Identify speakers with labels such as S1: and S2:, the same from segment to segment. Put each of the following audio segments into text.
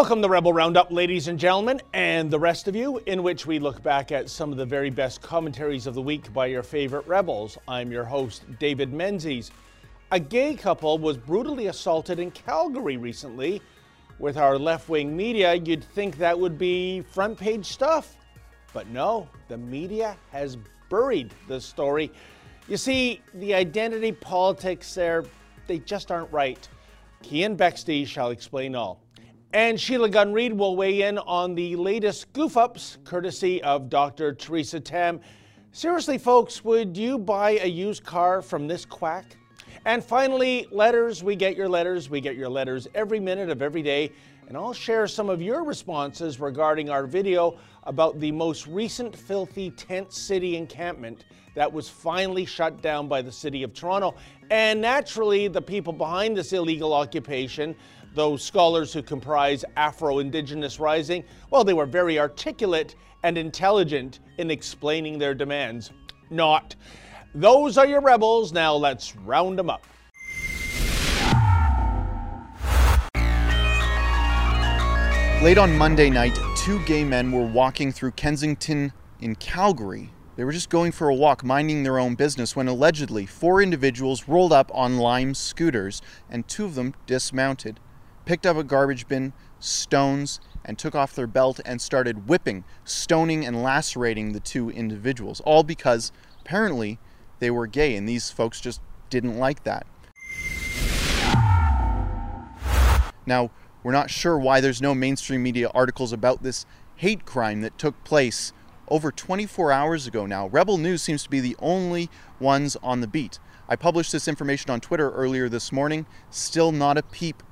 S1: Welcome to Rebel Roundup, ladies and gentlemen, and the rest of you, in which we look back at some of the very best commentaries of the week by your favorite rebels. I'm your host, David Menzies. A gay couple was brutally assaulted in Calgary recently. With our left wing media, you'd think that would be front page stuff. But no, the media has buried the story. You see, the identity politics there, they just aren't right. Kian Bexte shall explain all. And Sheila Gunn Reid will weigh in on the latest goof ups, courtesy of Dr. Theresa Tam. Seriously, folks, would you buy a used car from this quack? And finally, letters. We get your letters. We get your letters every minute of every day. And I'll share some of your responses regarding our video about the most recent filthy tent city encampment that was finally shut down by the City of Toronto. And naturally, the people behind this illegal occupation those scholars who comprise Afro Indigenous Rising, well, they were very articulate and intelligent in explaining their demands. Not. Those are your rebels. Now let's round them up.
S2: Late on Monday night, two gay men were walking through Kensington in Calgary. They were just going for a walk, minding their own business, when allegedly four individuals rolled up on Lime scooters and two of them dismounted picked up a garbage bin, stones, and took off their belt and started whipping, stoning, and lacerating the two individuals, all because apparently they were gay and these folks just didn't like that. Now, we're not sure why there's no mainstream media articles about this hate crime that took place over 24 hours ago now. Rebel News seems to be the only ones on the beat. I published this information on Twitter earlier this morning, still not a peep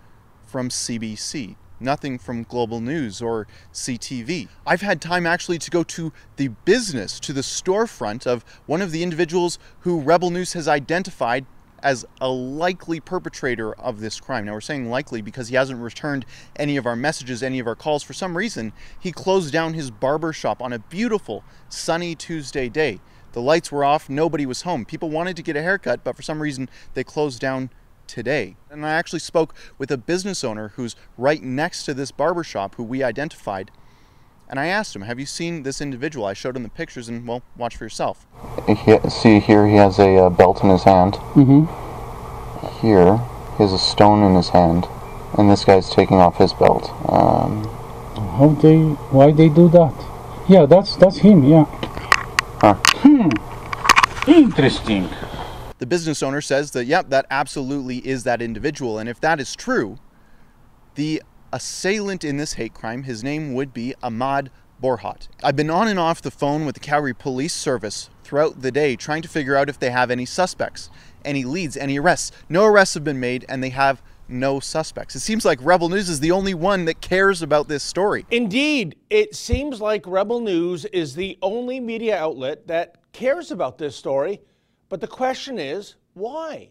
S2: from CBC, nothing from Global News or CTV. I've had time actually to go to the business, to the storefront of one of the individuals who Rebel News has identified as a likely perpetrator of this crime. Now, we're saying likely because he hasn't returned any of our messages, any of our calls. For some reason, he closed down his barber shop on a beautiful, sunny Tuesday day. The lights were off, nobody was home. People wanted to get a haircut, but for some reason, they closed down today. And I actually spoke with a business owner who's right next to this barbershop who we identified. And I asked him, Have you seen this individual? I showed him the pictures, and well, watch for yourself.
S3: He, see here, he has a uh, belt in his hand.
S4: Mm-hmm.
S3: Here, he has a stone in his hand, and this guy's taking off his belt. Um,
S4: How they? Why they do that? Yeah, that's that's him. Yeah.
S3: Huh.
S4: Hmm. Interesting.
S2: The business owner says that, yep, that absolutely is that individual. And if that is true, the assailant in this hate crime, his name would be Ahmad Borhat. I've been on and off the phone with the Calgary Police Service throughout the day trying to figure out if they have any suspects, any leads, any arrests. No arrests have been made, and they have no suspects. It seems like Rebel News is the only one that cares about this story.
S1: Indeed, it seems like Rebel News is the only media outlet that cares about this story but the question is, why?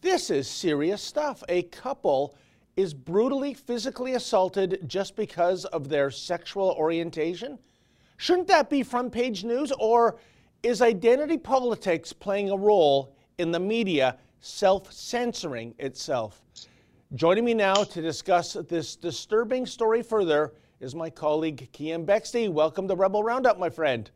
S1: This is serious stuff. A couple is brutally physically assaulted just because of their sexual orientation? Shouldn't that be front page news? Or is identity politics playing a role in the media self censoring itself? Joining me now to discuss this disturbing story further is my colleague Kian Bexte. Welcome to Rebel Roundup, my friend.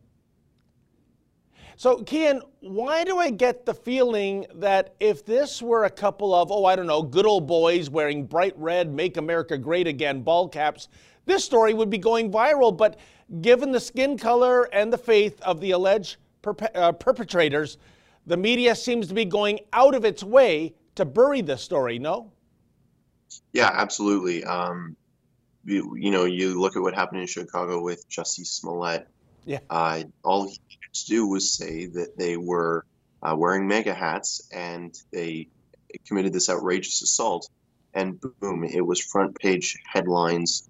S1: So, Kian, why do I get the feeling that if this were a couple of, oh, I don't know, good old boys wearing bright red, make America great again ball caps, this story would be going viral? But given the skin color and the faith of the alleged perpe- uh, perpetrators, the media seems to be going out of its way to bury this story, no?
S5: Yeah, absolutely. Um, you, you, know, you look at what happened in Chicago with Jussie Smollett.
S1: Yeah.
S5: Uh, all to do was say that they were uh, wearing MAGA hats and they committed this outrageous assault. And boom, it was front page headlines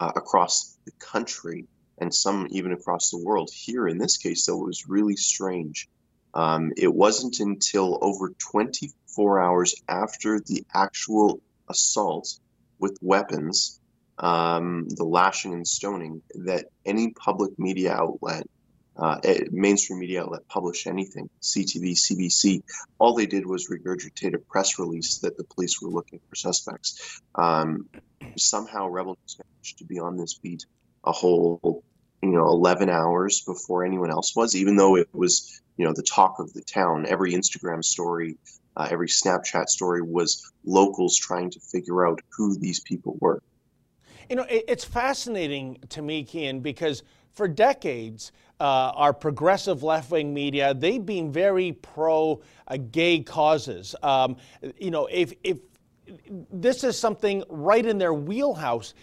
S5: uh, across the country and some even across the world. Here, in this case, though, it was really strange. Um, it wasn't until over 24 hours after the actual assault with weapons, um, the lashing and stoning, that any public media outlet uh, mainstream media outlet publish anything. CTV, CBC, all they did was regurgitate a press release that the police were looking for suspects. Um, somehow, Rebel News managed to be on this beat a whole, you know, 11 hours before anyone else was, even though it was, you know, the talk of the town. Every Instagram story, uh, every Snapchat story was locals trying to figure out who these people were.
S1: You know, it's fascinating to me, Kian, because for decades, uh, our progressive left wing media, they've been very pro uh, gay causes. Um, you know, if, if this is something right in their wheelhouse,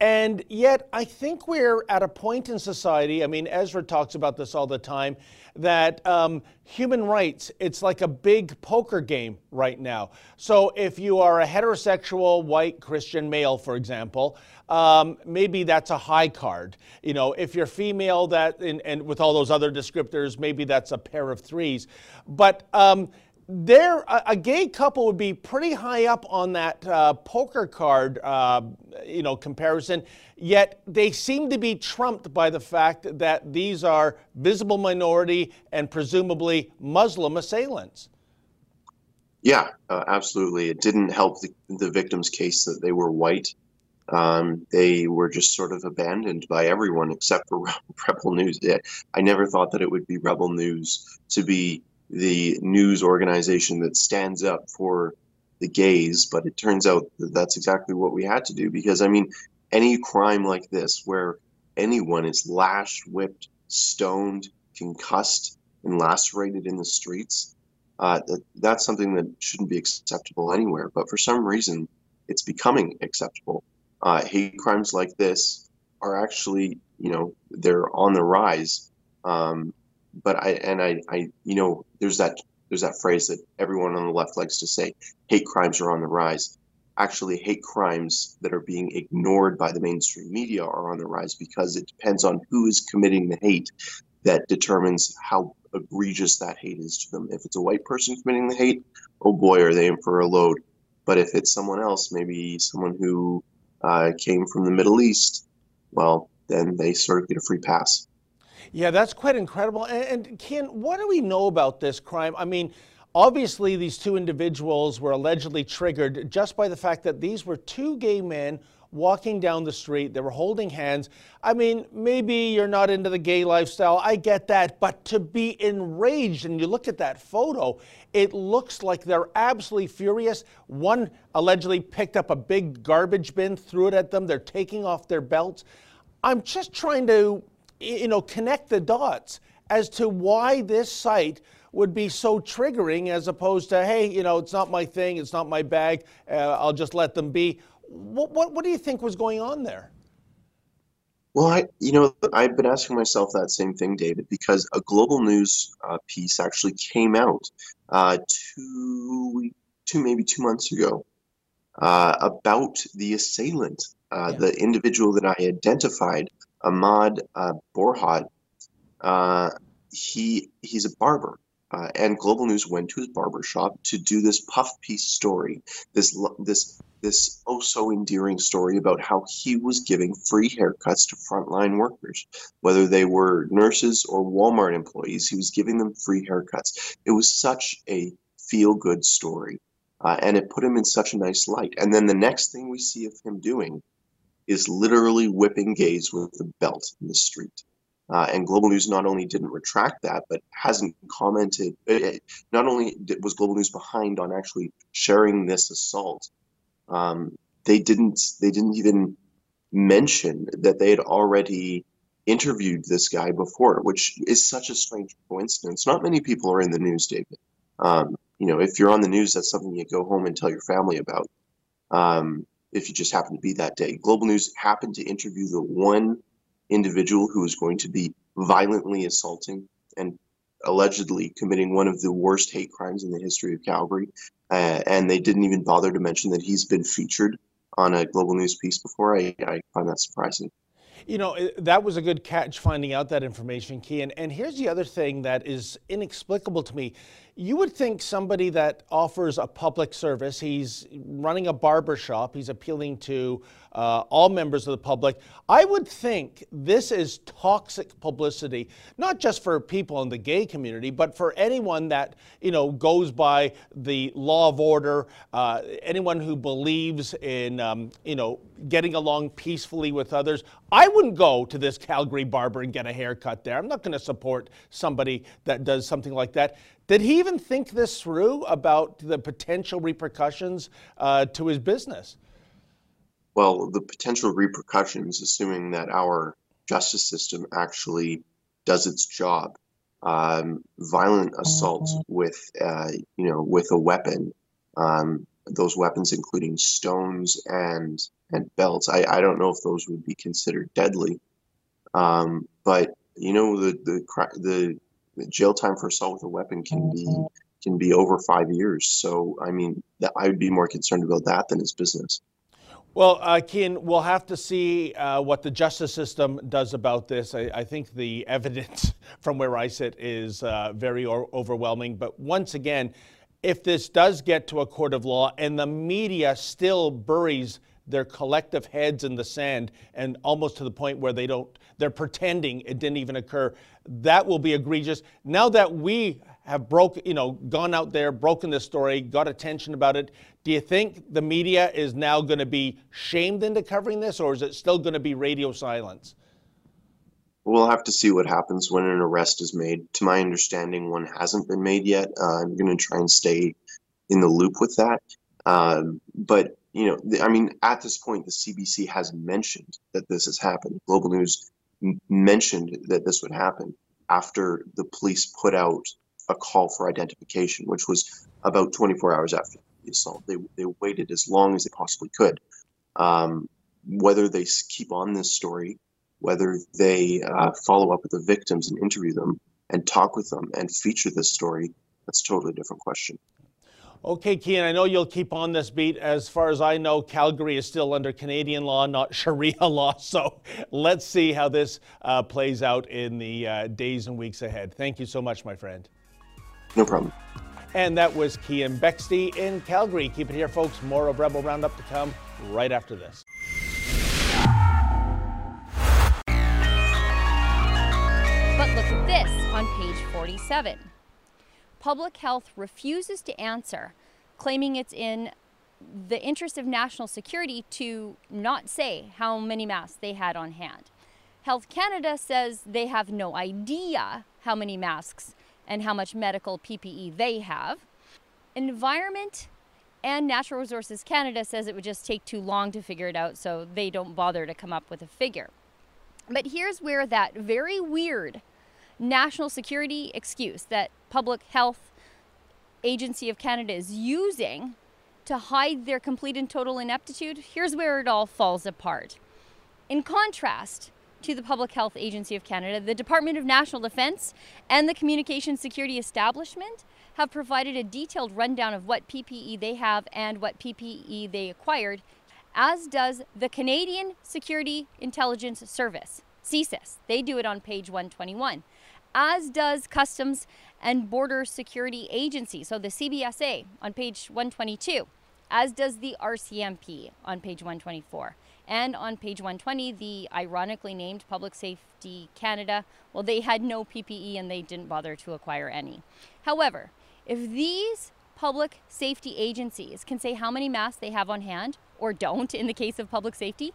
S1: and yet, I think we're at a point in society, I mean, Ezra talks about this all the time, that um, human rights, it's like a big poker game right now. So if you are a heterosexual white Christian male, for example, um, maybe that's a high card. You know, if you're female, that and, and, with all those other descriptors, maybe that's a pair of threes. But um, there, a, a, gay couple would be pretty high up on that uh, poker card, uh, you know, comparison. Yet they seem to be trumped by the fact that these are visible minority and presumably Muslim assailants.
S5: Yeah, uh, absolutely. It didn't help the, the victim's case that they were white. Um, they were just sort of abandoned by everyone except for Rebel News. I never thought that it would be Rebel News to be the news organization that stands up for the gays, but it turns out that that's exactly what we had to do because I mean, any crime like this where anyone is lashed, whipped, stoned, concussed, and lacerated in the streets, uh, that, that's something that shouldn't be acceptable anywhere. But for some reason, it's becoming acceptable. Uh, hate crimes like this are actually, you know, they're on the rise. Um, but I and I, I you know there's that there's that phrase that everyone on the left likes to say hate crimes are on the rise. Actually hate crimes that are being ignored by the mainstream media are on the rise because it depends on who is committing the hate that determines how egregious that hate is to them. If it's a white person committing the hate oh boy are they in for a load. But if it's someone else maybe someone who uh, came from the middle east well then they sort of get a free pass
S1: yeah, that's quite incredible. And, and Ken, what do we know about this crime? I mean, obviously, these two individuals were allegedly triggered just by the fact that these were two gay men walking down the street. They were holding hands. I mean, maybe you're not into the gay lifestyle. I get that. But to be enraged, and you look at that photo, it looks like they're absolutely furious. One allegedly picked up a big garbage bin, threw it at them. They're taking off their belts. I'm just trying to you know, connect the dots as to why this sight would be so triggering as opposed to, hey, you know, it's not my thing, it's not my bag, uh, I'll just let them be. What, what, what do you think was going on there?
S5: Well, I, you know, I've been asking myself that same thing, David, because a global news uh, piece actually came out uh, two, two, maybe two months ago uh, about the assailant, uh, yeah. the individual that I identified Ahmad uh, Borhat, uh, he he's a barber, uh, and Global News went to his barber shop to do this puff piece story, this this this oh so endearing story about how he was giving free haircuts to frontline workers, whether they were nurses or Walmart employees. He was giving them free haircuts. It was such a feel good story, uh, and it put him in such a nice light. And then the next thing we see of him doing is literally whipping gays with a belt in the street. Uh, and Global News not only didn't retract that, but hasn't commented. It, uh, not only was Global News behind on actually sharing this assault, um, they didn't. They didn't even mention that they had already interviewed this guy before, which is such a strange coincidence. Not many people are in the news, David. Um, you know, if you're on the news, that's something you go home and tell your family about. Um, if you just happen to be that day. Global News happened to interview the one individual who was going to be violently assaulting and allegedly committing one of the worst hate crimes in the history of Calgary. Uh, and they didn't even bother to mention that he's been featured on a Global News piece before. I, I find that surprising.
S1: You know, that was a good catch finding out that information, Key. And, and here's the other thing that is inexplicable to me. You would think somebody that offers a public service, he's running a barber shop, he's appealing to uh, all members of the public. I would think this is toxic publicity, not just for people in the gay community, but for anyone that you know goes by the law of order, uh, anyone who believes in um, you know getting along peacefully with others. I wouldn't go to this Calgary barber and get a haircut there. I'm not going to support somebody that does something like that. Did he even think this through about the potential repercussions uh, to his business?
S5: well, the potential repercussions, assuming that our justice system actually does its job, um, violent assault with, uh, you know, with a weapon, um, those weapons including stones and and belts. I, I don't know if those would be considered deadly, um, but you know the the the, the jail time for assault with a weapon can be can be over five years. So I mean, I would be more concerned about that than his business.
S1: Well, uh, Kian, we'll have to see uh, what the justice system does about this. I, I, think the evidence from where I sit is uh, very overwhelming. But once again, if this does get to a court of law and the media still buries their collective heads in the sand and almost to the point where they don't, they're pretending it didn't even occur, that will be egregious. Now that we have broke, you know, gone out there, broken this story, got attention about it. Do you think the media is now going to be shamed into covering this, or is it still going to be radio silence?
S5: We'll have to see what happens when an arrest is made. To my understanding, one hasn't been made yet. Uh, I'm going to try and stay in the loop with that. Um, but you know, I mean, at this point, the CBC has mentioned that this has happened. Global News m- mentioned that this would happen after the police put out a call for identification, which was about 24 hours after the assault. They, they waited as long as they possibly could. Um, whether they keep on this story, whether they uh, follow up with the victims and interview them and talk with them and feature this story, that's a totally different question.
S1: Okay, Kian, I know you'll keep on this beat. As far as I know, Calgary is still under Canadian law, not Sharia law. So let's see how this uh, plays out in the uh, days and weeks ahead. Thank you so much, my friend.
S5: No problem.
S1: And that was Kian Bexte in Calgary. Keep it here, folks. More of Rebel Roundup to come right after this.
S6: But look at this on page 47. Public Health refuses to answer, claiming it's in the interest of national security to not say how many masks they had on hand. Health Canada says they have no idea how many masks and how much medical PPE they have. Environment and Natural Resources Canada says it would just take too long to figure it out, so they don't bother to come up with a figure. But here's where that very weird national security excuse that Public Health Agency of Canada is using to hide their complete and total ineptitude, here's where it all falls apart. In contrast, to the Public Health Agency of Canada, the Department of National Defence, and the Communication Security Establishment have provided a detailed rundown of what PPE they have and what PPE they acquired, as does the Canadian Security Intelligence Service, CSIS. They do it on page 121, as does Customs and Border Security Agency, so the CBSA on page 122, as does the RCMP on page 124. And on page 120, the ironically named Public Safety Canada, well, they had no PPE and they didn't bother to acquire any. However, if these public safety agencies can say how many masks they have on hand, or don't in the case of public safety,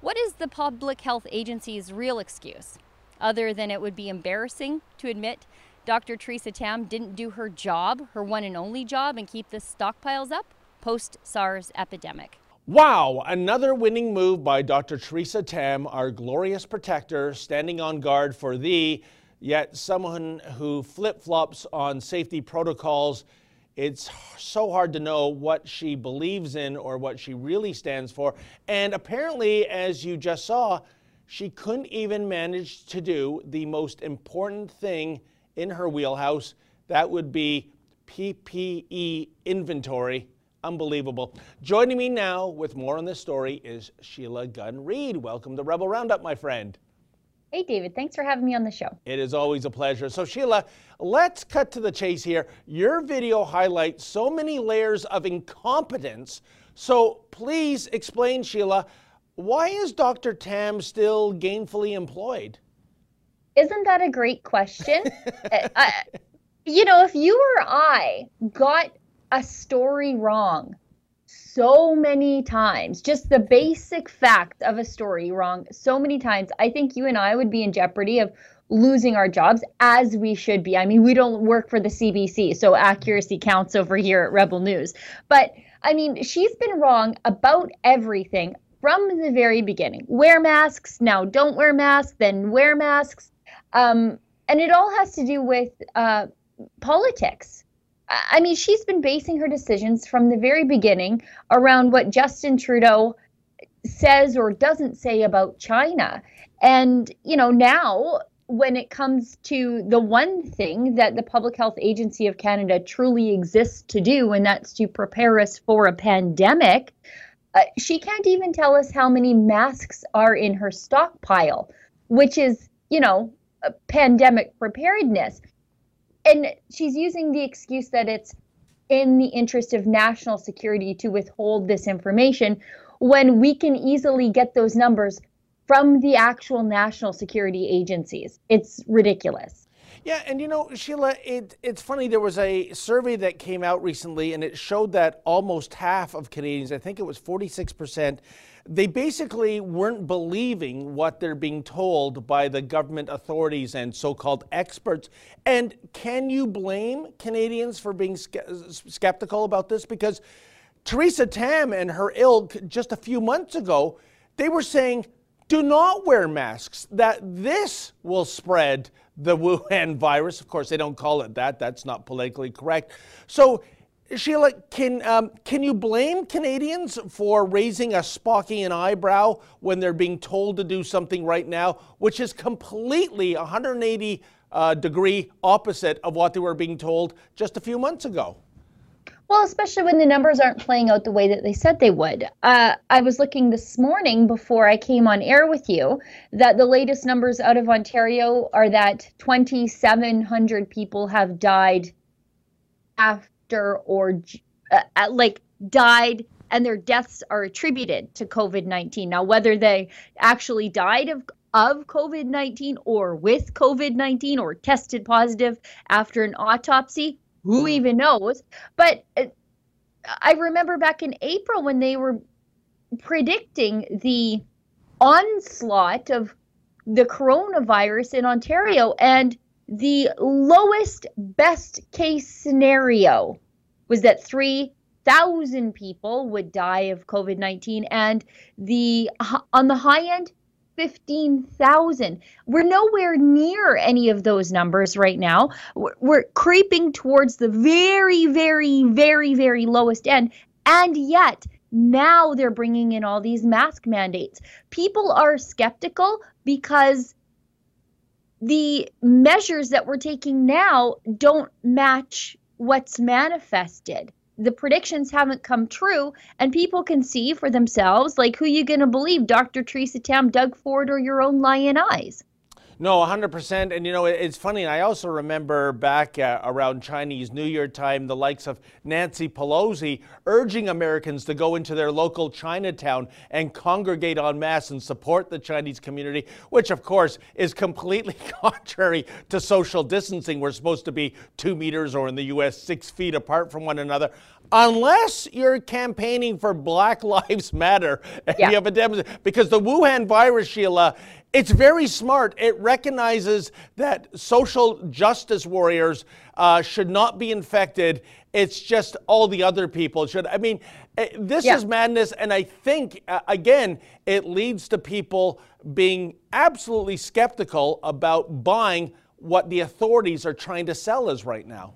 S6: what is the public health agency's real excuse? Other than it would be embarrassing to admit Dr. Theresa Tam didn't do her job, her one and only job, and keep the stockpiles up post SARS epidemic.
S1: Wow, another winning move by Dr. Theresa Tam, our glorious protector, standing on guard for thee, yet someone who flip flops on safety protocols. It's so hard to know what she believes in or what she really stands for. And apparently, as you just saw, she couldn't even manage to do the most important thing in her wheelhouse that would be PPE inventory Unbelievable. Joining me now with more on this story is Sheila Gunn Reid. Welcome to Rebel Roundup, my friend.
S6: Hey, David, thanks for having me on the show.
S1: It is always a pleasure. So, Sheila, let's cut to the chase here. Your video highlights so many layers of incompetence. So, please explain, Sheila, why is Dr. Tam still gainfully employed?
S6: Isn't that a great question? Eh, I, you know, if you or I got a story wrong so many times, just the basic fact of a story wrong so many times, I think you and I would be in jeopardy of losing our jobs as we should be. I mean, we don't work for the CBC, so accuracy counts over here at Rebel News. But I mean, she's been wrong about everything from the very beginning. Wear masks, now don't wear masks, then wear masks. Um, and it all has to do with uh, politics. I mean, she's been basing her decisions from the very beginning around what Justin Trudeau says or doesn't say about China. And, you know, now when it comes to the one thing that the Public Health Agency of Canada truly exists to do, and that's to prepare us for a pandemic, uh, she can't even tell us how many masks are in her stockpile, which is, you know, pandemic preparedness and she's using the excuse that it's in the interest of national security to withhold this information when we can easily get those numbers from the actual national security agencies. It's ridiculous.
S1: Yeah, and you know, Sheila, it, it's funny. There was a survey that came out recently, and it showed that almost half of Canadians, I think it was 46%, they basically weren't believing what they're being told by the government authorities and so called experts. And can you blame Canadians for being skeptical about this? Because Theresa Tam and her ilk just a few months ago, they were saying, do not wear masks, that this will spread the Wuhan virus. Of course, they don't call it that. That's not politically correct. So Sheila, can um, can you blame Canadians for raising a Spockian eyebrow when they're being told to do something right now, which is completely 180 uh, degree opposite of what they were being told just a few months ago?
S6: Well, especially when the numbers aren't playing out the way that they said they would. Uh, I was looking this morning before I came on air with you that the latest numbers out of Ontario are that 2,700 people have died after or uh, like died and their deaths are attributed to COVID 19. Now, whether they actually died of, of COVID 19 or with COVID 19 or tested positive after an autopsy, who hmm. even knows? But uh, I remember back in April when they were predicting the onslaught of the coronavirus in Ontario and the lowest best case scenario was that 3,000 people would die of COVID 19 and the on the high end 15,000. We're nowhere near any of those numbers right now. We're creeping towards the very, very, very, very lowest end. And yet, now they're bringing in all these mask mandates. People are skeptical because the measures that we're taking now don't match what's manifested. The predictions haven't come true, and people can see for themselves like who you going to believe, Dr. Theresa Tam, Doug Ford, or your own lion eyes.
S1: No, 100%. And you know, it's funny. I also remember back uh, around Chinese New Year time, the likes of Nancy Pelosi urging Americans to go into their local Chinatown and congregate en masse and support the Chinese community, which of course is completely contrary to social distancing. We're supposed to be two meters or in the U.S., six feet apart from one another unless you're campaigning for Black Lives Matter and yeah. you have a demonstration, because the Wuhan virus, Sheila, it's very smart. It recognizes that social justice warriors uh, should not be infected. It's just all the other people should. I mean, eh, this yeah. is madness. And I think, uh, again, it leads to people being absolutely skeptical about buying what the authorities are trying to sell us right now.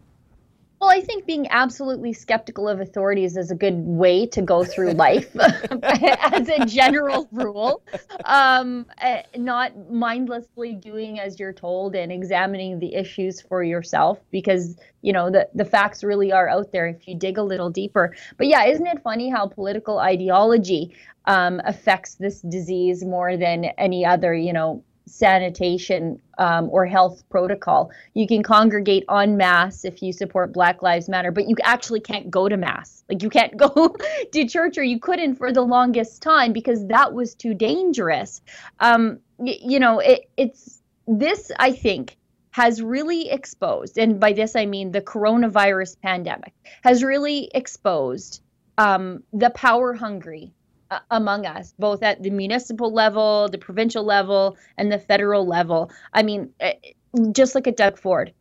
S6: Well, I think being absolutely skeptical of authorities is a good way to go through life as a general rule. Um, eh, not mindlessly doing as you're told and examining the issues for yourself because, you know, the, the facts really are out there if you dig a little deeper. But yeah, isn't it funny how political ideology um, affects this disease more than any other, you know, sanitation um, or health protocol. You can congregate en masse if you support Black Lives Matter, but you actually can't go to mass. Like you can't go to church, or you couldn't for the longest time because that was too dangerous. Um, y- you know, it, it's this. I think has really exposed, and by this I mean the coronavirus pandemic has really exposed um, the power hungry uh, among us, both at the municipal level, the provincial level, and the federal level. I mean, eh, just look at Doug Ford.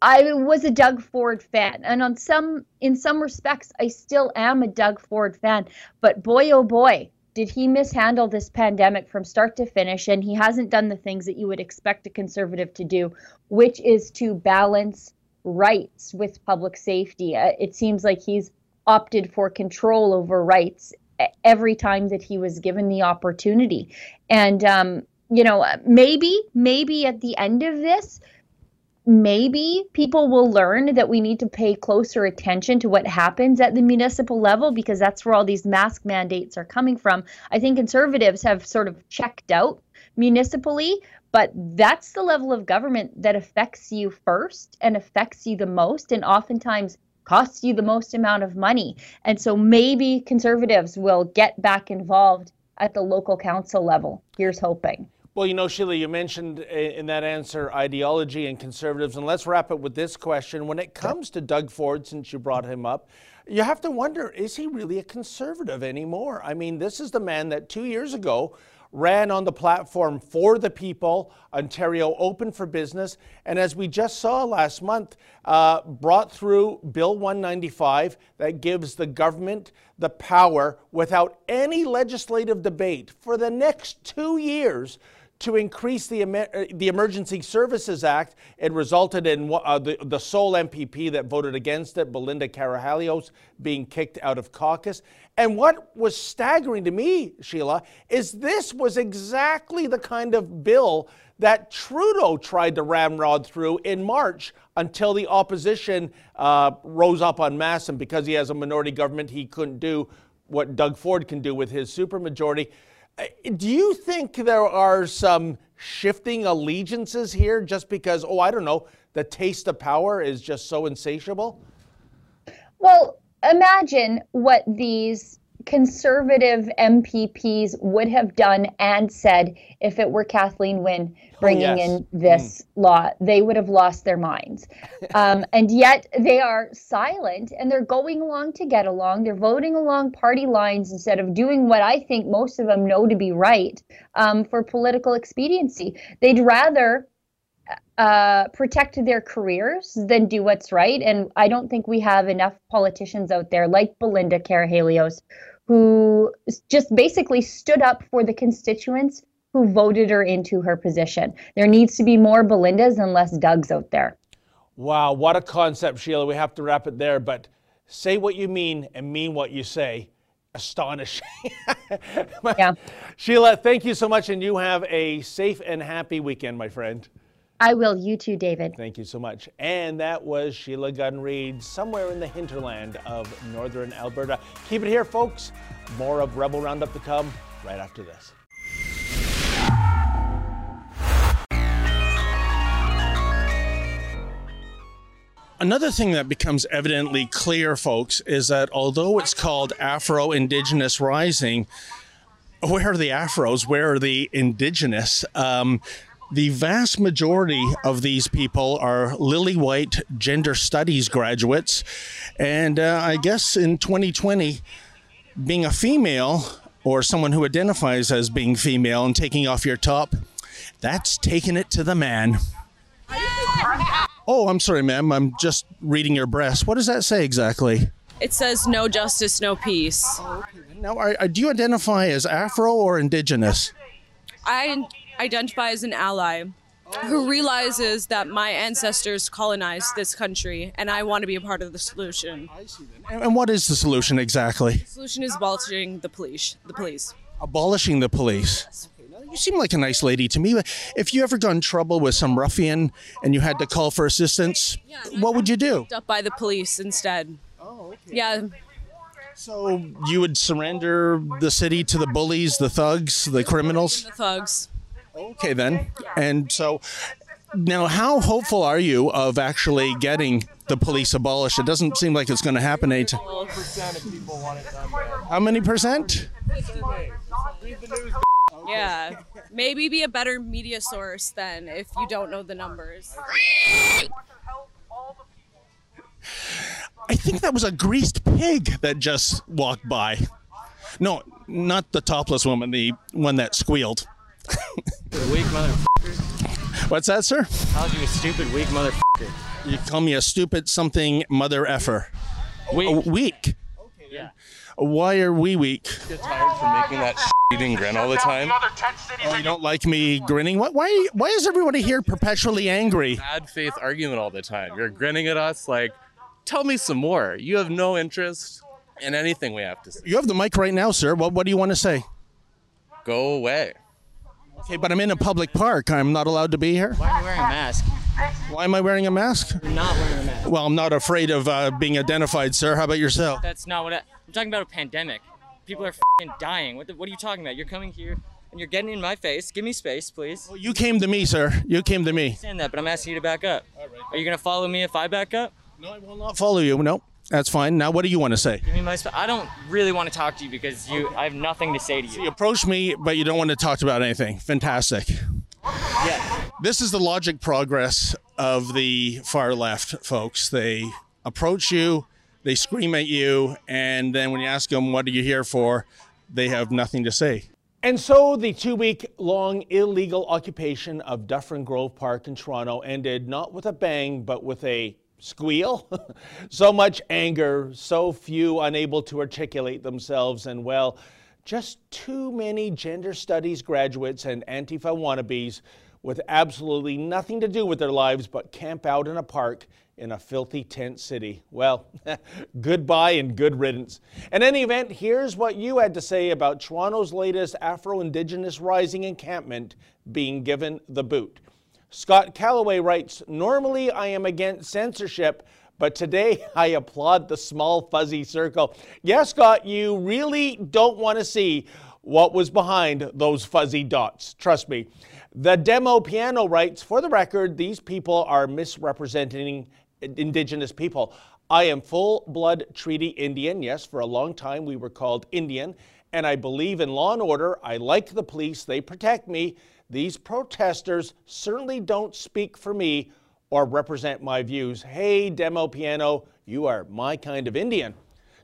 S6: I was a Doug Ford fan, and on some, in some respects, I still am a Doug Ford fan. But boy, oh boy, did he mishandle this pandemic from start to finish, and he hasn't done the things that you would expect a conservative to do, which is to balance rights with public safety. Uh, it seems like he's opted for control over rights every time that he was given the opportunity. And, um, you know, maybe, maybe at the end of this, maybe people will learn that we need to pay closer attention to what happens at the municipal level because that's where all these mask mandates are coming from. I think conservatives have sort of checked out municipally, but that's the level of government that affects you first and affects you the most. And oftentimes, costs you the most amount of money. And so maybe conservatives will get back involved at the local council level. Here's hoping.
S1: Well, you know, Sheila, you mentioned uh, in that answer ideology and conservatives, and let's wrap it with this question. When it comes to Doug Ford, since you brought him up, you have to wonder is he really a conservative anymore? I mean, this is the man that two years ago ran on the platform for the people, Ontario open for business, and as we just saw last month, uh, brought through Bill 195 that gives the government the power without any legislative debate for the next two years to increase the, uh, the Emergency Services Act. It resulted in uh, the, the sole MPP that voted against it, Belinda Karahalios, being kicked out of caucus. And what was staggering to me, Sheila, is this was exactly the kind of bill that Trudeau tried to ramrod through in March until the opposition uh, rose up on mass. And because he has a minority government, he couldn't do what Doug Ford can do with his supermajority. Do you think there are some shifting allegiances here just because, oh, I don't know, the taste of power is just so insatiable?
S6: Well, imagine what these conservative MPPs would have done and said if it were Kathleen Wynne bringing oh, yes. in this mm. law. They would have lost their minds. Um, and yet they are silent and they're going along to get along. They're voting along party lines instead of doing what I think most of them know to be right um, for political expediency. They'd rather uh, protect their careers than do what's right. And I don't think we have enough politicians out there like Belinda Karahalios who just basically stood up for the constituents who voted her into her position. There needs to be more Belindas and less Dougs out there.
S1: Wow, what a concept, Sheila. We have to wrap it there, but say what you mean and mean what you say. Astonishing. yeah. Sheila, thank you so much, and you have a safe and happy weekend, my friend.
S6: I will. You too, David.
S1: Thank you so much. And that was Sheila Gunn Reid, somewhere in the hinterland of northern Alberta. Keep it here, folks. More of Rebel Roundup to come right after this. Another thing that becomes evidently clear, folks, is that although it's called Afro Indigenous Rising, where are the Afros? Where are the Indigenous? Um, the vast majority of these people are lily white gender studies graduates. And uh, I guess in 2020, being a female or someone who identifies as being female and taking off your top, that's taking it to the man. Oh, I'm sorry, ma'am. I'm just reading your breast. What does that say exactly?
S7: It says no justice, no peace.
S1: Now, are, are, do you identify as Afro or Indigenous?
S7: I identify as an ally who realizes that my ancestors colonized this country and I want to be a part of the solution.
S1: And what is the solution exactly?
S7: The solution is abolishing the police. The police.
S1: Abolishing the police. You seem like a nice lady to me. If you ever got in trouble with some ruffian and you had to call for assistance, what would you do?
S7: Up by the police instead. Oh, okay. Yeah.
S1: So you would surrender the city to the bullies, the thugs, the criminals?
S7: The thugs.
S1: Okay, then. And so now, how hopeful are you of actually getting the police abolished? It doesn't seem like it's going to happen anytime. How many percent?
S7: Yeah. Maybe be a better media source then if you don't know the numbers.
S1: I think that was a greased pig that just walked by. No, not the topless woman, the one that squealed.
S8: Weak motherfucker.
S1: What's that, sir?
S8: Called you a stupid weak motherfucker.
S1: You call me a stupid something mother effer.
S8: Weak.
S1: weak.
S8: Okay, Yeah.
S1: Why are we weak?
S9: get tired from making that eating grin all the time.
S1: Oh, you don't like me grinning? What? Why? Why is everybody here perpetually angry?
S9: Bad faith argument all the time. You're grinning at us like, tell me some more. You have no interest in anything we have to say.
S1: You have the mic right now, sir. What? What do you want to say?
S9: Go away.
S1: Okay, but I'm in a public park. I'm not allowed to be here.
S8: Why are you wearing a mask?
S1: Why am I wearing a mask?
S8: You're not wearing a mask.
S1: Well, I'm not afraid of uh, being identified, sir. How about yourself?
S8: That's not what I, I'm talking about. A pandemic. People are fing dying. What, the, what are you talking about? You're coming here and you're getting in my face. Give me space, please.
S1: Well, you came to me, sir. You came to me.
S8: I understand that, but I'm asking you to back up. All right. Are you gonna follow me if I back up?
S1: No, I will not follow you. No, that's fine. Now, what do you want to say?
S8: Give me my space. I don't really want to talk to you because you. I have nothing to say to you.
S1: You approach me, but you don't want to talk about anything. Fantastic.
S8: Yeah.
S1: This is the logic progress of the far left, folks. They approach you, they scream at you, and then when you ask them, What are you here for? they have nothing to say. And so the two week long illegal occupation of Dufferin Grove Park in Toronto ended not with a bang, but with a squeal. so much anger, so few unable to articulate themselves, and well, just too many gender studies graduates and Antifa wannabes with absolutely nothing to do with their lives but camp out in a park in a filthy tent city. Well, goodbye and good riddance. In any event, here's what you had to say about Toronto's latest Afro Indigenous Rising encampment being given the boot. Scott Calloway writes Normally I am against censorship, but today I applaud the small fuzzy circle. Yes, Scott, you really don't want to see what was behind those fuzzy dots. Trust me. The demo piano writes For the record, these people are misrepresenting Indigenous people. I am full blood treaty Indian. Yes, for a long time we were called Indian. And I believe in law and order. I like the police, they protect me. These protesters certainly don't speak for me or represent my views. Hey, Demo Piano, you are my kind of Indian.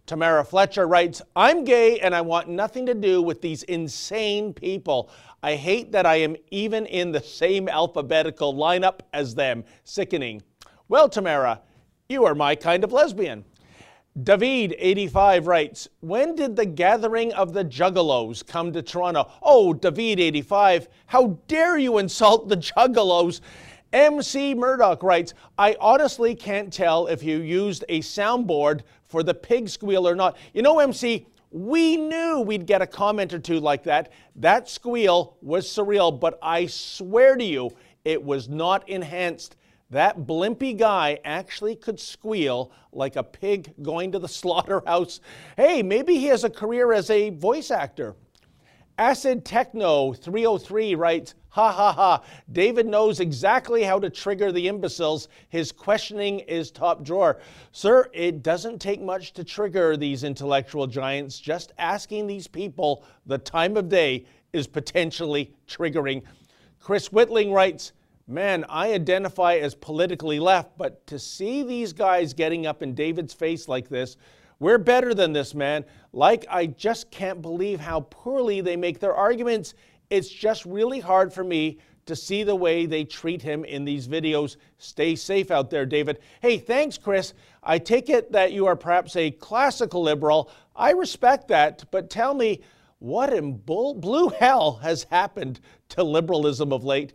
S1: Tamara Fletcher writes, I'm gay and I want nothing to do with these insane people. I hate that I am even in the same alphabetical lineup as them. Sickening. Well, Tamara, you are my kind of lesbian. David, 85, writes, When did the gathering of the Juggalos come to Toronto? Oh, David, 85, how dare you insult the Juggalos? MC Murdoch writes, I honestly can't tell if you used a soundboard for the pig squeal or not. You know, MC, we knew we'd get a comment or two like that. That squeal was surreal, but I swear to you, it was not enhanced. That blimpy guy actually could squeal like a pig going to the slaughterhouse. Hey, maybe he has a career as a voice actor. Acid Techno 303 writes, Ha ha ha, David knows exactly how to trigger the imbeciles. His questioning is top drawer. Sir, it doesn't take much to trigger these intellectual giants. Just asking these people the time of day is potentially triggering. Chris Whitling writes, Man, I identify as politically left, but to see these guys getting up in David's face like this, we're better than this, man. Like, I just can't believe how poorly they make their arguments. It's just really hard for me to see the way they treat him in these videos. Stay safe out there, David. Hey, thanks, Chris. I take it that you are perhaps a classical liberal. I respect that, but tell me, what in bull, blue hell has happened to liberalism of late?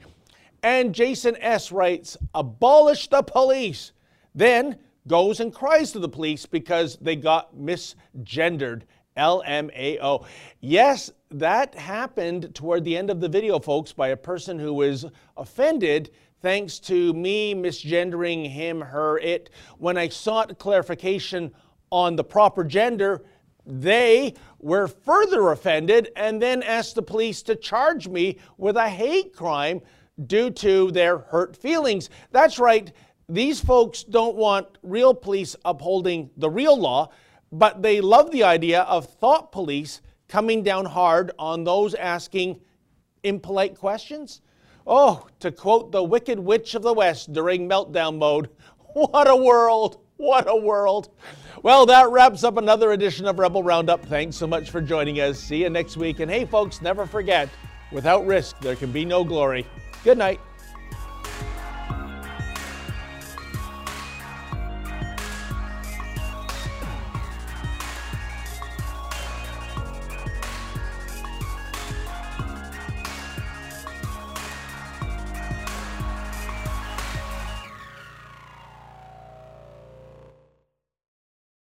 S1: And Jason S. writes, abolish the police. Then goes and cries to the police because they got misgendered. LMAO. Yes, that happened toward the end of the video, folks, by a person who was offended thanks to me misgendering him, her, it. When I sought clarification on the proper gender, They were further offended and then asked the police to charge me with a hate crime due to their hurt feelings. That's right, these folks don't want real police upholding the real law, but they love the idea of thought police coming down hard on those asking impolite questions. Oh, to quote the Wicked Witch of the West during meltdown mode, what a world! What a world! Well, that wraps up another edition of Rebel Roundup. Thanks so much for joining us. See you next week. And hey, folks, never forget without risk, there can be no glory. Good night.